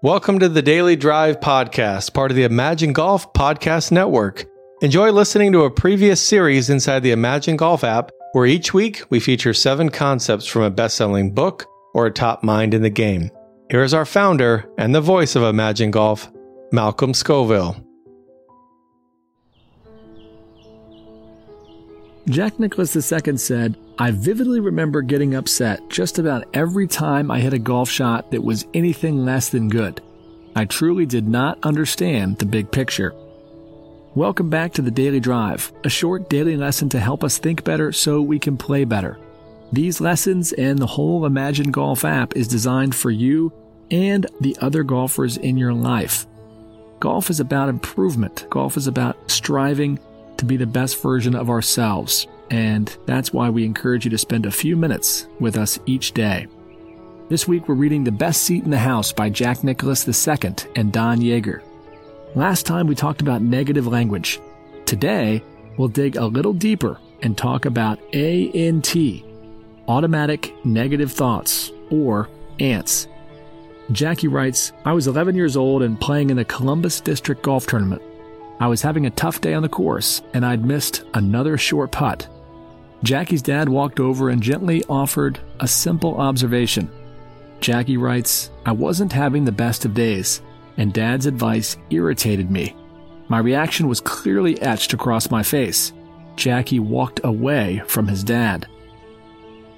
Welcome to the Daily Drive Podcast, part of the Imagine Golf Podcast Network. Enjoy listening to a previous series inside the Imagine Golf app, where each week we feature seven concepts from a best selling book or a top mind in the game. Here is our founder and the voice of Imagine Golf, Malcolm Scoville. Jack Nicklaus II said, I vividly remember getting upset just about every time I hit a golf shot that was anything less than good. I truly did not understand the big picture. Welcome back to the Daily Drive, a short daily lesson to help us think better so we can play better. These lessons and the whole Imagine Golf app is designed for you and the other golfers in your life. Golf is about improvement. Golf is about striving to be the best version of ourselves. And that's why we encourage you to spend a few minutes with us each day. This week we're reading The Best Seat in the House by Jack Nicklaus II and Don Yaeger. Last time we talked about negative language. Today we'll dig a little deeper and talk about ANT, automatic negative thoughts, or ANTs. Jackie writes, I was 11 years old and playing in the Columbus District Golf Tournament. I was having a tough day on the course, and I'd missed another short putt. Jackie's dad walked over and gently offered a simple observation. Jackie writes, I wasn't having the best of days, and dad's advice irritated me. My reaction was clearly etched across my face. Jackie walked away from his dad.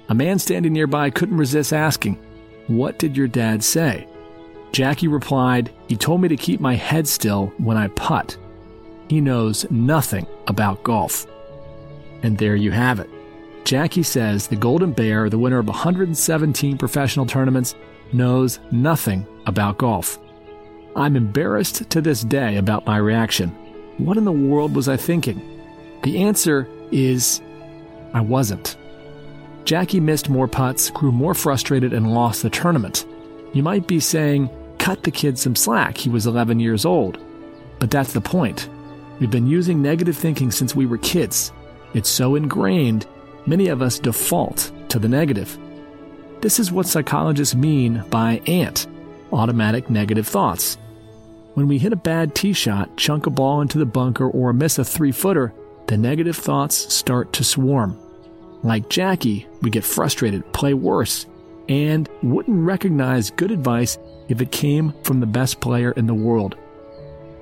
A man standing nearby couldn't resist asking, What did your dad say? Jackie replied, He told me to keep my head still when I putt. He knows nothing about golf. And there you have it. Jackie says the Golden Bear, the winner of 117 professional tournaments, knows nothing about golf. I'm embarrassed to this day about my reaction. What in the world was I thinking? The answer is I wasn't. Jackie missed more putts, grew more frustrated, and lost the tournament. You might be saying, cut the kid some slack, he was 11 years old. But that's the point. We've been using negative thinking since we were kids. It's so ingrained, many of us default to the negative. This is what psychologists mean by ANT, automatic negative thoughts. When we hit a bad tee shot, chunk a ball into the bunker, or miss a three footer, the negative thoughts start to swarm. Like Jackie, we get frustrated, play worse, and wouldn't recognize good advice if it came from the best player in the world.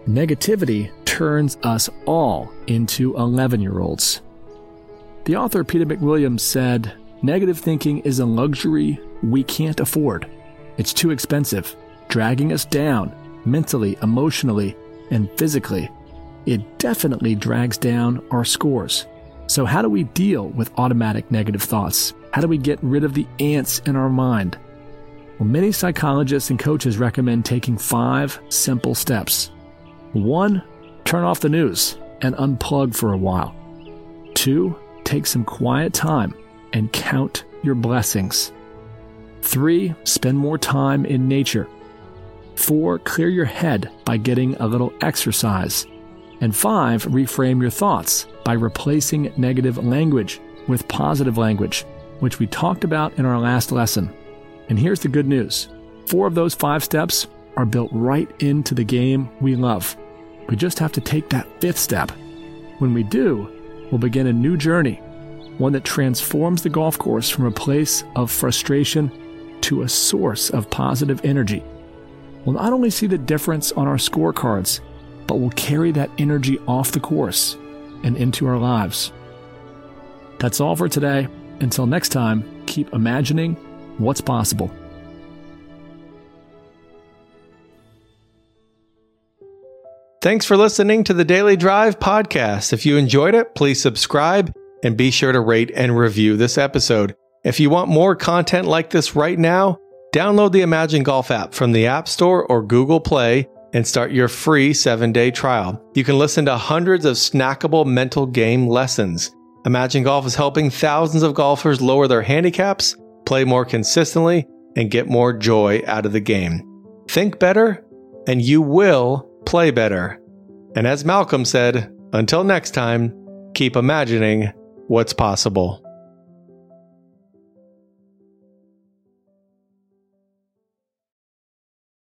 Negativity turns us all into 11 year olds. The author Peter McWilliams said, Negative thinking is a luxury we can't afford. It's too expensive, dragging us down mentally, emotionally, and physically. It definitely drags down our scores. So, how do we deal with automatic negative thoughts? How do we get rid of the ants in our mind? Well, many psychologists and coaches recommend taking five simple steps. One, turn off the news and unplug for a while. Two, take some quiet time and count your blessings. Three, spend more time in nature. Four, clear your head by getting a little exercise. And five, reframe your thoughts by replacing negative language with positive language, which we talked about in our last lesson. And here's the good news four of those five steps are built right into the game we love. We just have to take that fifth step. When we do, we'll begin a new journey, one that transforms the golf course from a place of frustration to a source of positive energy. We'll not only see the difference on our scorecards, but we'll carry that energy off the course and into our lives. That's all for today. Until next time, keep imagining what's possible. Thanks for listening to the Daily Drive podcast. If you enjoyed it, please subscribe and be sure to rate and review this episode. If you want more content like this right now, download the Imagine Golf app from the App Store or Google Play and start your free seven day trial. You can listen to hundreds of snackable mental game lessons. Imagine Golf is helping thousands of golfers lower their handicaps, play more consistently, and get more joy out of the game. Think better, and you will play better. And as Malcolm said, until next time, keep imagining what's possible.